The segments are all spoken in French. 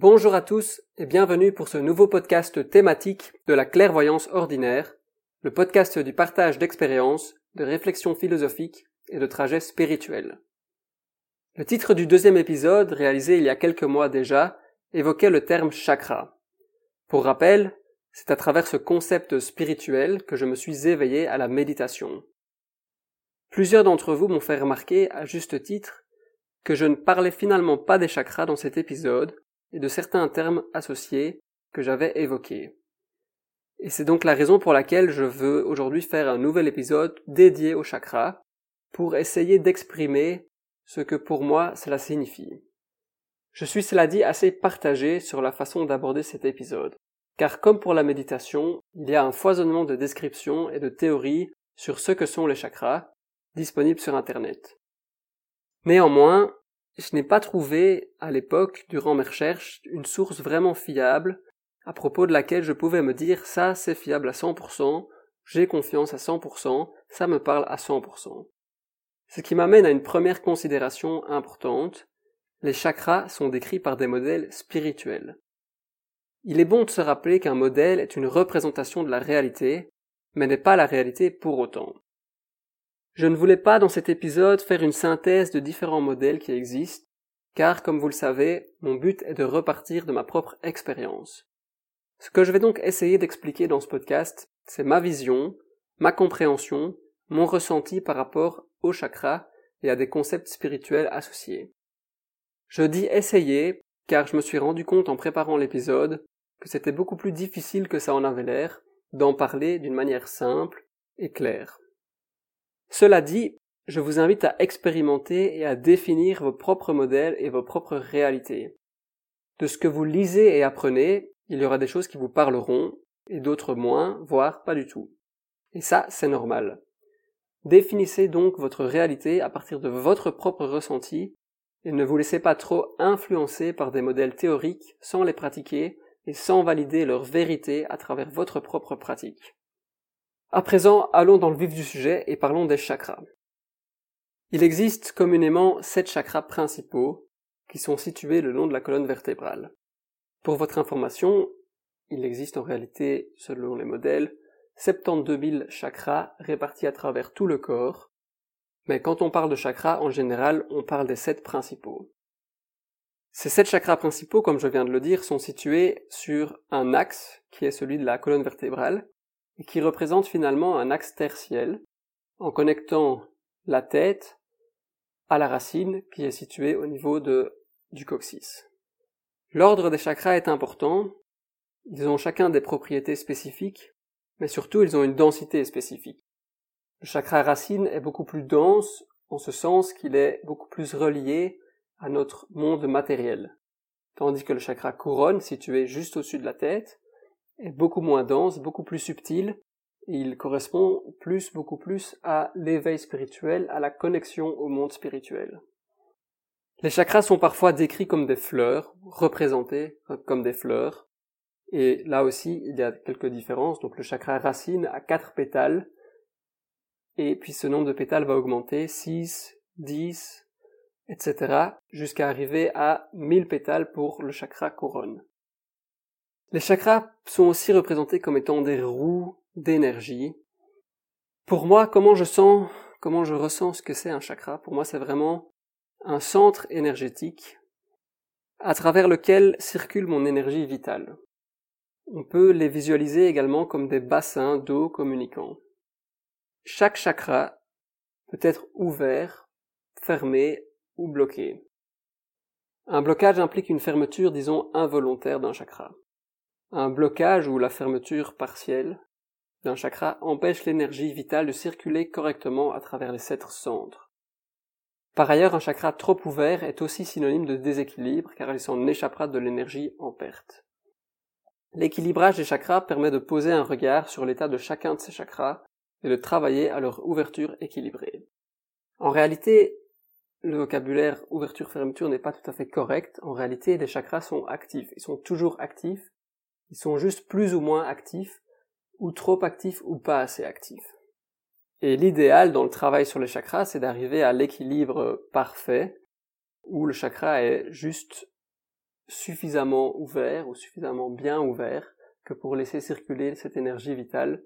Bonjour à tous et bienvenue pour ce nouveau podcast thématique de la clairvoyance ordinaire, le podcast du partage d'expériences, de réflexions philosophiques et de trajets spirituels. Le titre du deuxième épisode, réalisé il y a quelques mois déjà, évoquait le terme chakra. Pour rappel, c'est à travers ce concept spirituel que je me suis éveillé à la méditation. Plusieurs d'entre vous m'ont fait remarquer, à juste titre, que je ne parlais finalement pas des chakras dans cet épisode, et de certains termes associés que j'avais évoqués. Et c'est donc la raison pour laquelle je veux aujourd'hui faire un nouvel épisode dédié au chakra pour essayer d'exprimer ce que pour moi cela signifie. Je suis cela dit assez partagé sur la façon d'aborder cet épisode, car comme pour la méditation, il y a un foisonnement de descriptions et de théories sur ce que sont les chakras, disponibles sur Internet. Néanmoins, je n'ai pas trouvé, à l'époque, durant mes recherches, une source vraiment fiable, à propos de laquelle je pouvais me dire ça c'est fiable à 100%, j'ai confiance à 100%, ça me parle à 100%. Ce qui m'amène à une première considération importante. Les chakras sont décrits par des modèles spirituels. Il est bon de se rappeler qu'un modèle est une représentation de la réalité, mais n'est pas la réalité pour autant. Je ne voulais pas dans cet épisode faire une synthèse de différents modèles qui existent, car comme vous le savez, mon but est de repartir de ma propre expérience. Ce que je vais donc essayer d'expliquer dans ce podcast, c'est ma vision, ma compréhension, mon ressenti par rapport au chakra et à des concepts spirituels associés. Je dis essayer car je me suis rendu compte en préparant l'épisode que c'était beaucoup plus difficile que ça en avait l'air d'en parler d'une manière simple et claire. Cela dit, je vous invite à expérimenter et à définir vos propres modèles et vos propres réalités. De ce que vous lisez et apprenez, il y aura des choses qui vous parleront, et d'autres moins, voire pas du tout. Et ça, c'est normal. Définissez donc votre réalité à partir de votre propre ressenti, et ne vous laissez pas trop influencer par des modèles théoriques sans les pratiquer et sans valider leur vérité à travers votre propre pratique. À présent, allons dans le vif du sujet et parlons des chakras. Il existe communément sept chakras principaux qui sont situés le long de la colonne vertébrale. Pour votre information, il existe en réalité, selon les modèles, 72 000 chakras répartis à travers tout le corps, mais quand on parle de chakras, en général, on parle des sept principaux. Ces sept chakras principaux, comme je viens de le dire, sont situés sur un axe qui est celui de la colonne vertébrale, et qui représente finalement un axe tertiel en connectant la tête à la racine qui est située au niveau de, du coccyx. L'ordre des chakras est important, ils ont chacun des propriétés spécifiques, mais surtout ils ont une densité spécifique. Le chakra racine est beaucoup plus dense en ce sens qu'il est beaucoup plus relié à notre monde matériel, tandis que le chakra couronne, situé juste au-dessus de la tête, est beaucoup moins dense, beaucoup plus subtil, il correspond plus, beaucoup plus à l'éveil spirituel, à la connexion au monde spirituel. Les chakras sont parfois décrits comme des fleurs, représentés comme des fleurs, et là aussi il y a quelques différences, donc le chakra racine a quatre pétales, et puis ce nombre de pétales va augmenter, 6, 10, etc., jusqu'à arriver à 1000 pétales pour le chakra couronne. Les chakras sont aussi représentés comme étant des roues d'énergie. Pour moi, comment je sens, comment je ressens ce que c'est un chakra, pour moi c'est vraiment un centre énergétique à travers lequel circule mon énergie vitale. On peut les visualiser également comme des bassins d'eau communicants. Chaque chakra peut être ouvert, fermé ou bloqué. Un blocage implique une fermeture, disons, involontaire d'un chakra. Un blocage ou la fermeture partielle d'un chakra empêche l'énergie vitale de circuler correctement à travers les sept centres. Par ailleurs, un chakra trop ouvert est aussi synonyme de déséquilibre car il s'en échappera de l'énergie en perte. L'équilibrage des chakras permet de poser un regard sur l'état de chacun de ces chakras et de travailler à leur ouverture équilibrée. En réalité, le vocabulaire ouverture-fermeture n'est pas tout à fait correct. En réalité, les chakras sont actifs. Ils sont toujours actifs ils sont juste plus ou moins actifs, ou trop actifs ou pas assez actifs. Et l'idéal dans le travail sur les chakras, c'est d'arriver à l'équilibre parfait, où le chakra est juste suffisamment ouvert ou suffisamment bien ouvert que pour laisser circuler cette énergie vitale.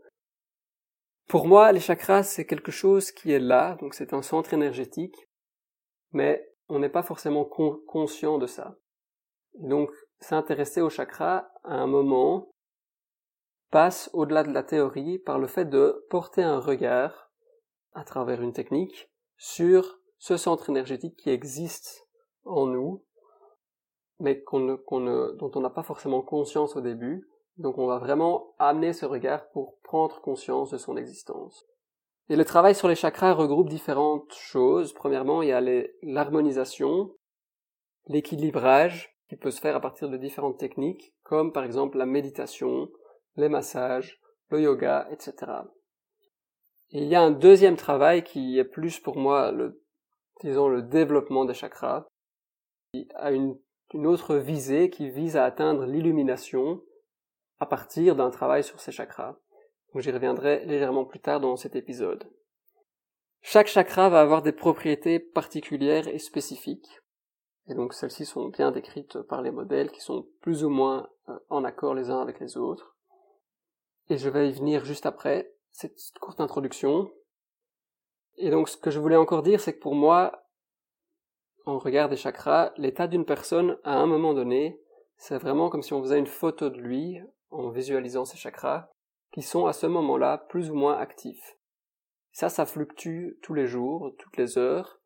Pour moi, les chakras, c'est quelque chose qui est là, donc c'est un centre énergétique, mais on n'est pas forcément conscient de ça. donc, s'intéresser aux chakras à un moment passe au-delà de la théorie par le fait de porter un regard à travers une technique sur ce centre énergétique qui existe en nous, mais dont on n'a pas forcément conscience au début. Donc on va vraiment amener ce regard pour prendre conscience de son existence. Et le travail sur les chakras regroupe différentes choses. Premièrement, il y a l'harmonisation, l'équilibrage, qui peut se faire à partir de différentes techniques, comme par exemple la méditation, les massages, le yoga, etc. Et il y a un deuxième travail qui est plus pour moi le, disons, le développement des chakras, qui a une, une autre visée qui vise à atteindre l'illumination à partir d'un travail sur ces chakras. J'y reviendrai légèrement plus tard dans cet épisode. Chaque chakra va avoir des propriétés particulières et spécifiques. Et donc celles-ci sont bien décrites par les modèles qui sont plus ou moins euh, en accord les uns avec les autres. Et je vais y venir juste après cette courte introduction. Et donc ce que je voulais encore dire, c'est que pour moi, en regard des chakras, l'état d'une personne à un moment donné, c'est vraiment comme si on faisait une photo de lui en visualisant ses chakras qui sont à ce moment-là plus ou moins actifs. Ça, ça fluctue tous les jours, toutes les heures,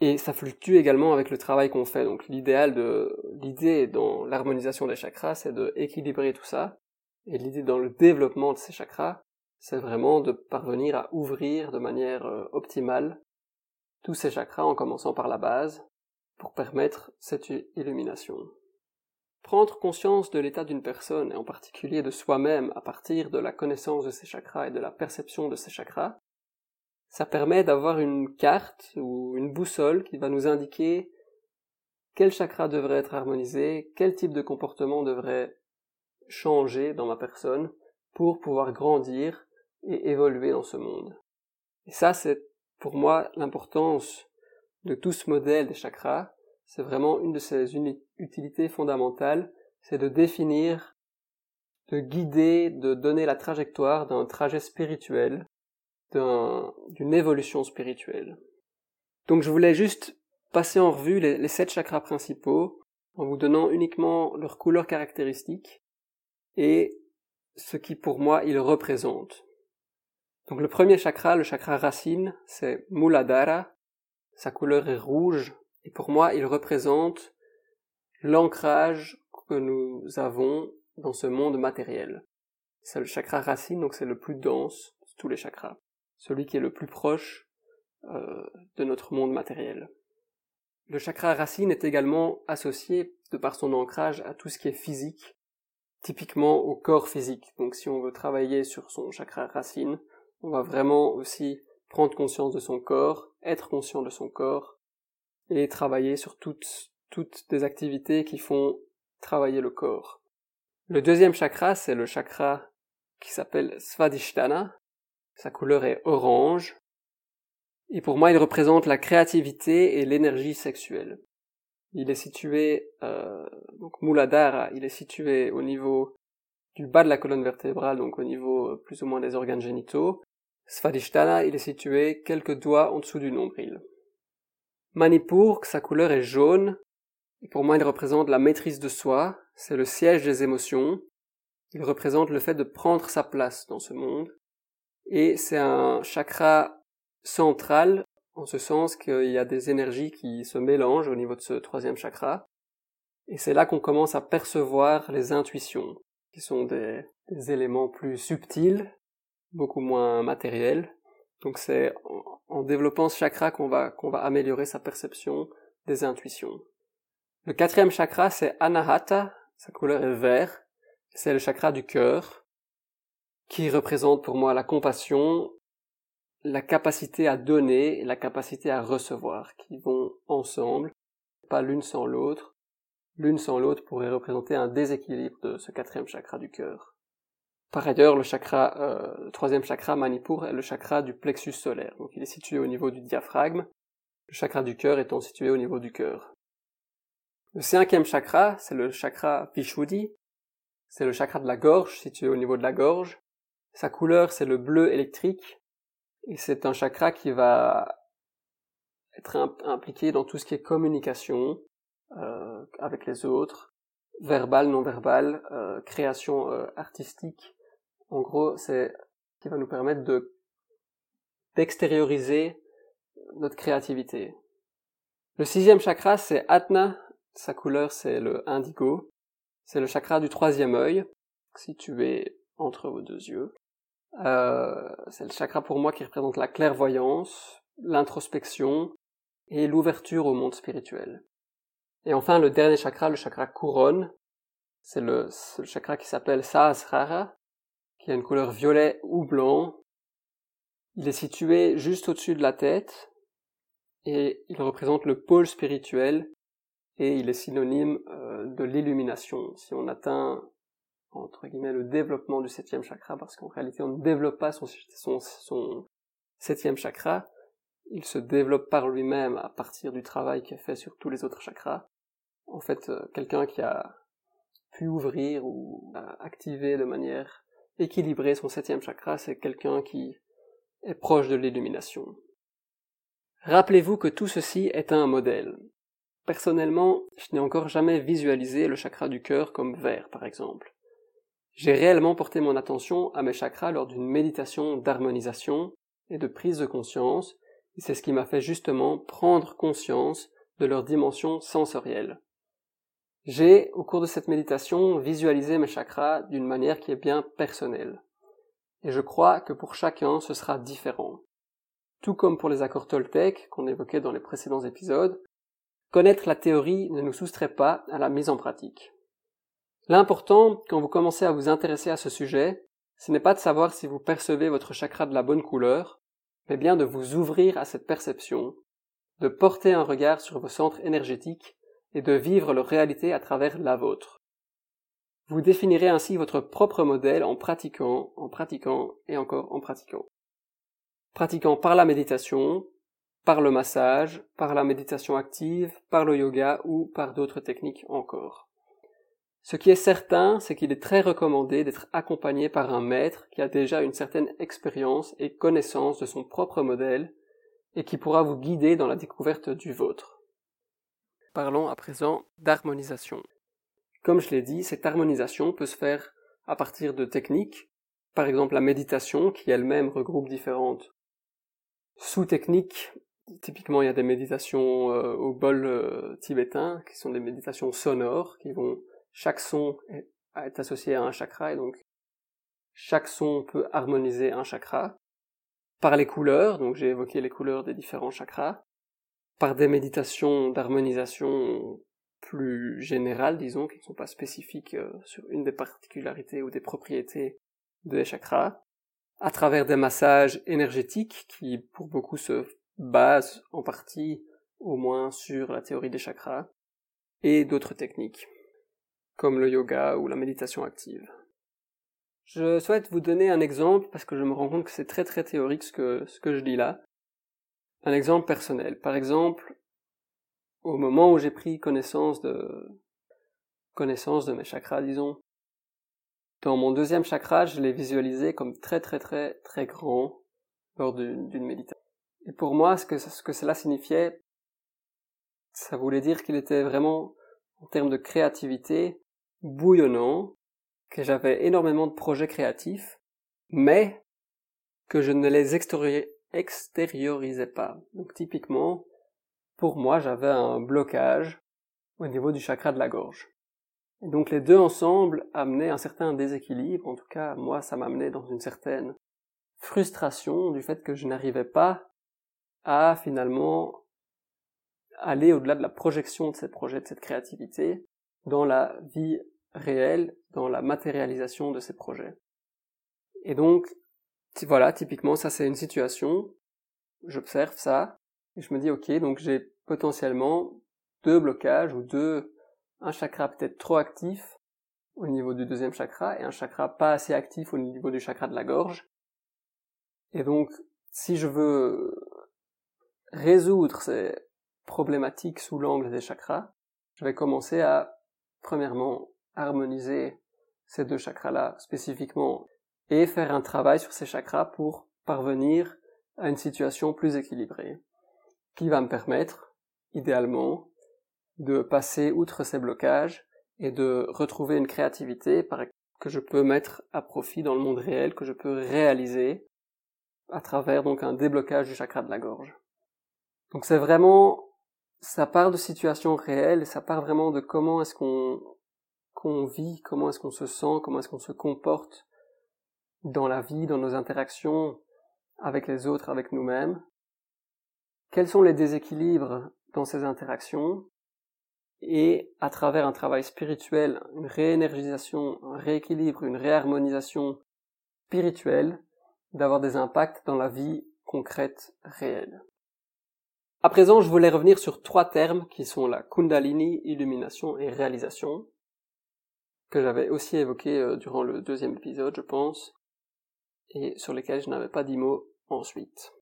et ça fluctue également avec le travail qu'on fait. Donc l'idéal de, l'idée dans l'harmonisation des chakras, c'est de équilibrer tout ça, et l'idée dans le développement de ces chakras, c'est vraiment de parvenir à ouvrir de manière euh, optimale tous ces chakras en commençant par la base, pour permettre cette illumination. Prendre conscience de l'état d'une personne, et en particulier de soi-même, à partir de la connaissance de ses chakras et de la perception de ses chakras, ça permet d'avoir une carte ou une boussole qui va nous indiquer quel chakra devrait être harmonisé, quel type de comportement devrait changer dans ma personne pour pouvoir grandir et évoluer dans ce monde. Et ça, c'est pour moi l'importance de tout ce modèle des chakras, c'est vraiment une de ses utilités fondamentales, c'est de définir, de guider, de donner la trajectoire d'un trajet spirituel, d'une évolution spirituelle. Donc je voulais juste passer en revue les, sept chakras principaux en vous donnant uniquement leurs couleurs caractéristiques et ce qui pour moi ils représentent. Donc le premier chakra, le chakra racine, c'est Muladhara. Sa couleur est rouge et pour moi, il représente l'ancrage que nous avons dans ce monde matériel. C'est le chakra racine, donc c'est le plus dense de tous les chakras. Celui qui est le plus proche euh, de notre monde matériel. Le chakra racine est également associé, de par son ancrage, à tout ce qui est physique, typiquement au corps physique. Donc si on veut travailler sur son chakra racine, on va vraiment aussi prendre conscience de son corps, être conscient de son corps, et travailler sur toutes, toutes des activités qui font travailler le corps. Le deuxième chakra, c'est le chakra qui s'appelle Svadhisthana. Sa couleur est orange. Et pour moi, il représente la créativité et l'énergie sexuelle. Il est situé, euh, donc Muladhara, il est situé au niveau du bas de la colonne vertébrale, donc au niveau euh, plus ou moins des organes génitaux. Svadhisthana, il est situé quelques doigts en dessous du nombril. Manipur, sa couleur est jaune, et pour moi il représente la maîtrise de soi, c'est le siège des émotions, il représente le fait de prendre sa place dans ce monde, et c'est un chakra central, en ce sens qu'il y a des énergies qui se mélangent au niveau de ce troisième chakra, et c'est là qu'on commence à percevoir les intuitions, qui sont des, éléments plus subtils, beaucoup moins matériels, donc c'est en développant ce chakra qu'on va, qu'on va améliorer sa perception des intuitions. Le quatrième chakra, c'est Anahata, sa couleur est vert, c'est le chakra du cœur, qui représente pour moi la compassion, la capacité à donner et la capacité à recevoir, qui vont ensemble, pas l'une sans l'autre. L'une sans l'autre pourrait représenter un déséquilibre de ce quatrième chakra du cœur. Par ailleurs, le chakra, euh, le troisième chakra, Manipur, est le chakra du plexus solaire. Donc il est situé au niveau du diaphragme, le chakra du cœur étant situé au niveau du cœur. Le cinquième chakra, c'est le chakra Vishuddhi. C'est le chakra de la gorge, situé au niveau de la gorge. Sa couleur, c'est le bleu électrique. Et c'est un chakra qui va être impliqué dans tout ce qui est communication euh, avec les autres, verbal, non verbal, euh, création euh, artistique. En gros, c'est qui va nous permettre de d'extérioriser notre créativité. Le sixième chakra, c'est Atna. Sa couleur, c'est le indigo. C'est le chakra du troisième œil, situé entre vos deux yeux. Euh, c'est le chakra pour moi qui représente la clairvoyance, l'introspection et l'ouverture au monde spirituel. Et enfin, le dernier chakra, le chakra couronne, c'est le, chakra qui s'appelle Sahasrara, qui a une couleur violet ou blanc. Il est situé juste au-dessus de la tête et il représente le pôle spirituel et il est synonyme euh, de l'illumination. Si on atteint entre guillemets le développement du septième chakra, parce qu'en réalité on ne développe pas son, septième chakra, il se développe par lui-même à partir du travail qui est fait sur tous les autres chakras. En fait, euh, quelqu'un qui a pu ouvrir ou activer de manière équilibrée son septième chakra, c'est quelqu'un qui est proche de l'illumination. Rappelez-vous que tout ceci est un modèle. Personnellement, je n'ai encore jamais visualisé le chakra du cœur comme vert, par exemple. J'ai réellement porté mon attention à mes chakras lors d'une méditation d'harmonisation et de prise de conscience, et c'est ce qui m'a fait justement prendre conscience de leur dimension sensorielle. J'ai, au cours de cette méditation, visualisé mes chakras d'une manière qui est bien personnelle. Et je crois que pour chacun ce sera différent. Tout comme pour les accords Toltec qu'on évoquait dans les précédents épisodes, connaître la théorie ne nous soustrait pas à la mise en pratique. L'important, quand vous commencez à vous intéresser à ce sujet, ce n'est pas de savoir si vous percevez votre chakra de la bonne couleur, mais bien de vous ouvrir à cette perception, de porter un regard sur vos centres énergétiques et de vivre leur réalité à travers la vôtre. Vous définirez ainsi votre propre modèle en pratiquant, en pratiquant et encore en pratiquant. Pratiquant par la méditation, par le massage, par la méditation active, par le yoga ou par d'autres techniques encore. Ce qui est certain, c'est qu'il est très recommandé d'être accompagné par un maître qui a déjà une certaine expérience et connaissance de son propre modèle et qui pourra vous guider dans la découverte du vôtre. Parlons à présent d'harmonisation. Comme je l'ai dit, cette harmonisation peut se faire à partir de techniques, par exemple la méditation qui elle-même regroupe différentes sous-techniques. Typiquement, il y a des méditations euh, au bol euh, tibétain qui sont des méditations sonores qui vont chaque son est, associé à un chakra et donc chaque son peut harmoniser un chakra par les couleurs, donc j'ai évoqué les couleurs des différents chakras, par des méditations d'harmonisation plus générales, disons, qui ne sont pas spécifiques euh, sur une des particularités ou des propriétés des chakras, à travers des massages énergétiques qui, pour beaucoup, se basent en partie, au moins, sur la théorie des chakras, et d'autres techniques comme le yoga ou la méditation active. Je souhaite vous donner un exemple parce que je me rends compte que c'est très très théorique ce que, ce que je dis là. Un exemple personnel. Par exemple, au moment où j'ai pris connaissance de, connaissance de mes chakras, disons, dans mon deuxième chakra, je l'ai visualisé comme très très très très grand lors d'une méditation. Et pour moi, ce que, ce que cela signifiait, ça voulait dire qu'il était vraiment, en termes de créativité, bouillonnant, que j'avais énormément de projets créatifs, mais que je ne les extériorisais pas. Donc typiquement, pour moi, j'avais un blocage au niveau du chakra de la gorge. Donc les deux ensemble amenaient un certain déséquilibre, en tout cas moi ça m'amenait dans une certaine frustration du fait que je n'arrivais pas à finalement aller au-delà de la projection de ces projets, de cette créativité, dans la vie réelle, dans la matérialisation de ces projets. Et donc, voilà, typiquement, ça c'est une situation, j'observe ça, et je me dis, ok, donc j'ai potentiellement deux blocages ou deux, un chakra peut-être trop actif au niveau du deuxième chakra et un chakra pas assez actif au niveau du chakra de la gorge. Et donc, si je veux résoudre ces problématiques sous l'angle des chakras, je vais commencer à, premièrement, harmoniser ces deux chakras-là spécifiquement et faire un travail sur ces chakras pour parvenir à une situation plus équilibrée, qui va me permettre, idéalement, de passer outre ces blocages et de retrouver une créativité que je peux mettre à profit dans le monde réel, que je peux réaliser à travers donc un déblocage du chakra de la gorge. Donc c'est vraiment, ça part de situations réelles, ça part vraiment de comment est-ce qu'on vit, comment est-ce qu'on se sent, comment est-ce qu'on se comporte dans la vie, dans nos interactions avec les autres, avec nous-mêmes. Quels sont les déséquilibres dans ces interactions? Et à travers un travail spirituel, une réénergisation, un rééquilibre, une réharmonisation spirituelle, d'avoir des impacts dans la vie concrète réelle. À présent, je voulais revenir sur trois termes qui sont la Kundalini, illumination et réalisation, que j'avais aussi évoqué euh, durant le deuxième épisode, je pense, et sur lesquels je n'avais pas dit mot ensuite.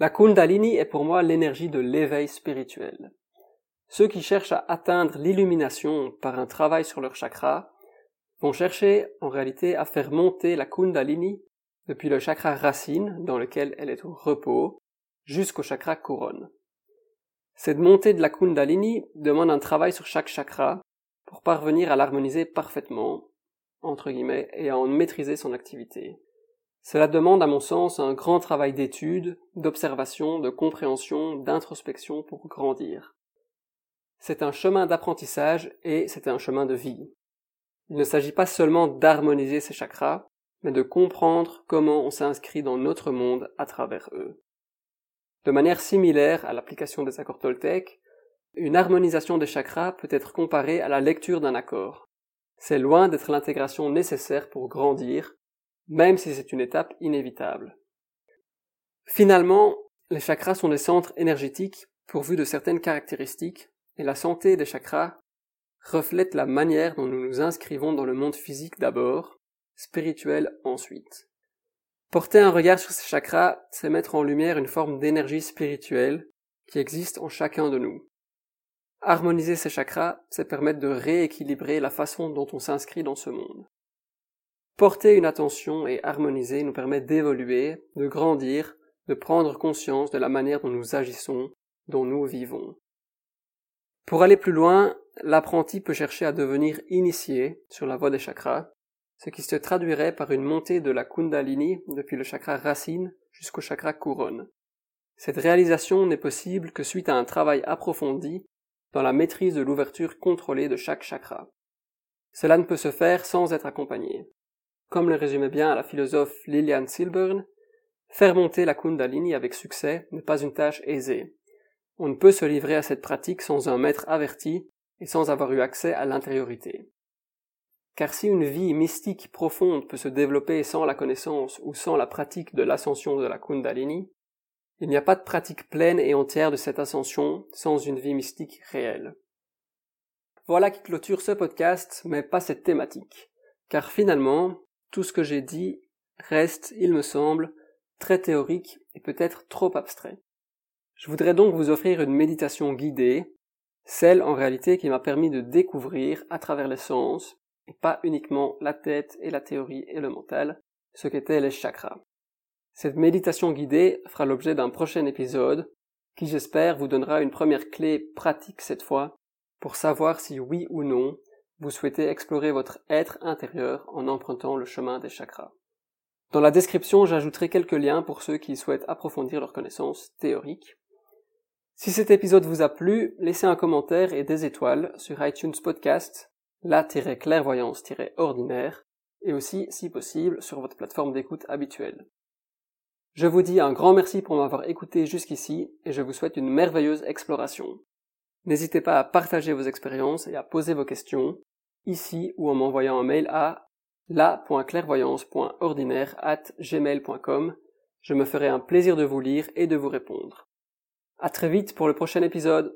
La Kundalini est pour moi l'énergie de l'éveil spirituel. Ceux qui cherchent à atteindre l'illumination par un travail sur leur chakra vont chercher en réalité à faire monter la Kundalini depuis le chakra racine dans lequel elle est au repos jusqu'au chakra couronne. Cette montée de la Kundalini demande un travail sur chaque chakra pour parvenir à l'harmoniser parfaitement, entre guillemets, et à en maîtriser son activité. Cela demande, à mon sens, un grand travail d'étude, d'observation, de compréhension, d'introspection pour grandir. C'est un chemin d'apprentissage et c'est un chemin de vie. Il ne s'agit pas seulement d'harmoniser ces chakras, mais de comprendre comment on s'inscrit dans notre monde à travers eux. De manière similaire à l'application des accords Toltec, une harmonisation des chakras peut être comparée à la lecture d'un accord. C'est loin d'être l'intégration nécessaire pour grandir, même si c'est une étape inévitable. Finalement, les chakras sont des centres énergétiques pourvus de certaines caractéristiques et la santé des chakras reflète la manière dont nous nous inscrivons dans le monde physique d'abord, spirituel ensuite. Porter un regard sur ces chakras, c'est mettre en lumière une forme d'énergie spirituelle qui existe en chacun de nous. Harmoniser ces chakras, c'est permettre de rééquilibrer la façon dont on s'inscrit dans ce monde. Porter une attention et harmoniser nous permet d'évoluer, de grandir, de prendre conscience de la manière dont nous agissons, dont nous vivons. Pour aller plus loin, l'apprenti peut chercher à devenir initié sur la voie des chakras, ce qui se traduirait par une montée de la Kundalini depuis le chakra racine jusqu'au chakra couronne. Cette réalisation n'est possible que suite à un travail approfondi dans la maîtrise de l'ouverture contrôlée de chaque chakra. Cela ne peut se faire sans être accompagné. Comme le résumait bien la philosophe Liliane Silburn, faire monter la Kundalini avec succès n'est pas une tâche aisée. On ne peut se livrer à cette pratique sans un maître averti et sans avoir eu accès à l'intériorité. Car si une vie mystique profonde peut se développer sans la connaissance ou sans la pratique de l'ascension de la Kundalini, il n'y a pas de pratique pleine et entière de cette ascension sans une vie mystique réelle. Voilà qui clôture ce podcast, mais pas cette thématique. Car finalement, tout ce que j'ai dit reste, il me semble, très théorique et peut-être trop abstrait. Je voudrais donc vous offrir une méditation guidée, celle en réalité qui m'a permis de découvrir à travers les sens, et pas uniquement la tête et la théorie et le mental, ce qu'étaient les chakras. Cette méditation guidée fera l'objet d'un prochain épisode, qui j'espère vous donnera une première clé pratique cette fois, pour savoir si oui ou non vous souhaitez explorer votre être intérieur en empruntant le chemin des chakras. Dans la description, j'ajouterai quelques liens pour ceux qui souhaitent approfondir leurs connaissances théoriques. Si cet épisode vous a plu, laissez un commentaire et des étoiles sur iTunes Podcast, la-clairvoyance-ordinaire, et aussi, si possible, sur votre plateforme d'écoute habituelle. Je vous dis un grand merci pour m'avoir écouté jusqu'ici, et je vous souhaite une merveilleuse exploration. N'hésitez pas à partager vos expériences et à poser vos questions, ici ou en m'envoyant un mail à la.clairvoyance.ordinaire at gmail.com. Je me ferai un plaisir de vous lire et de vous répondre. À très vite pour le prochain épisode.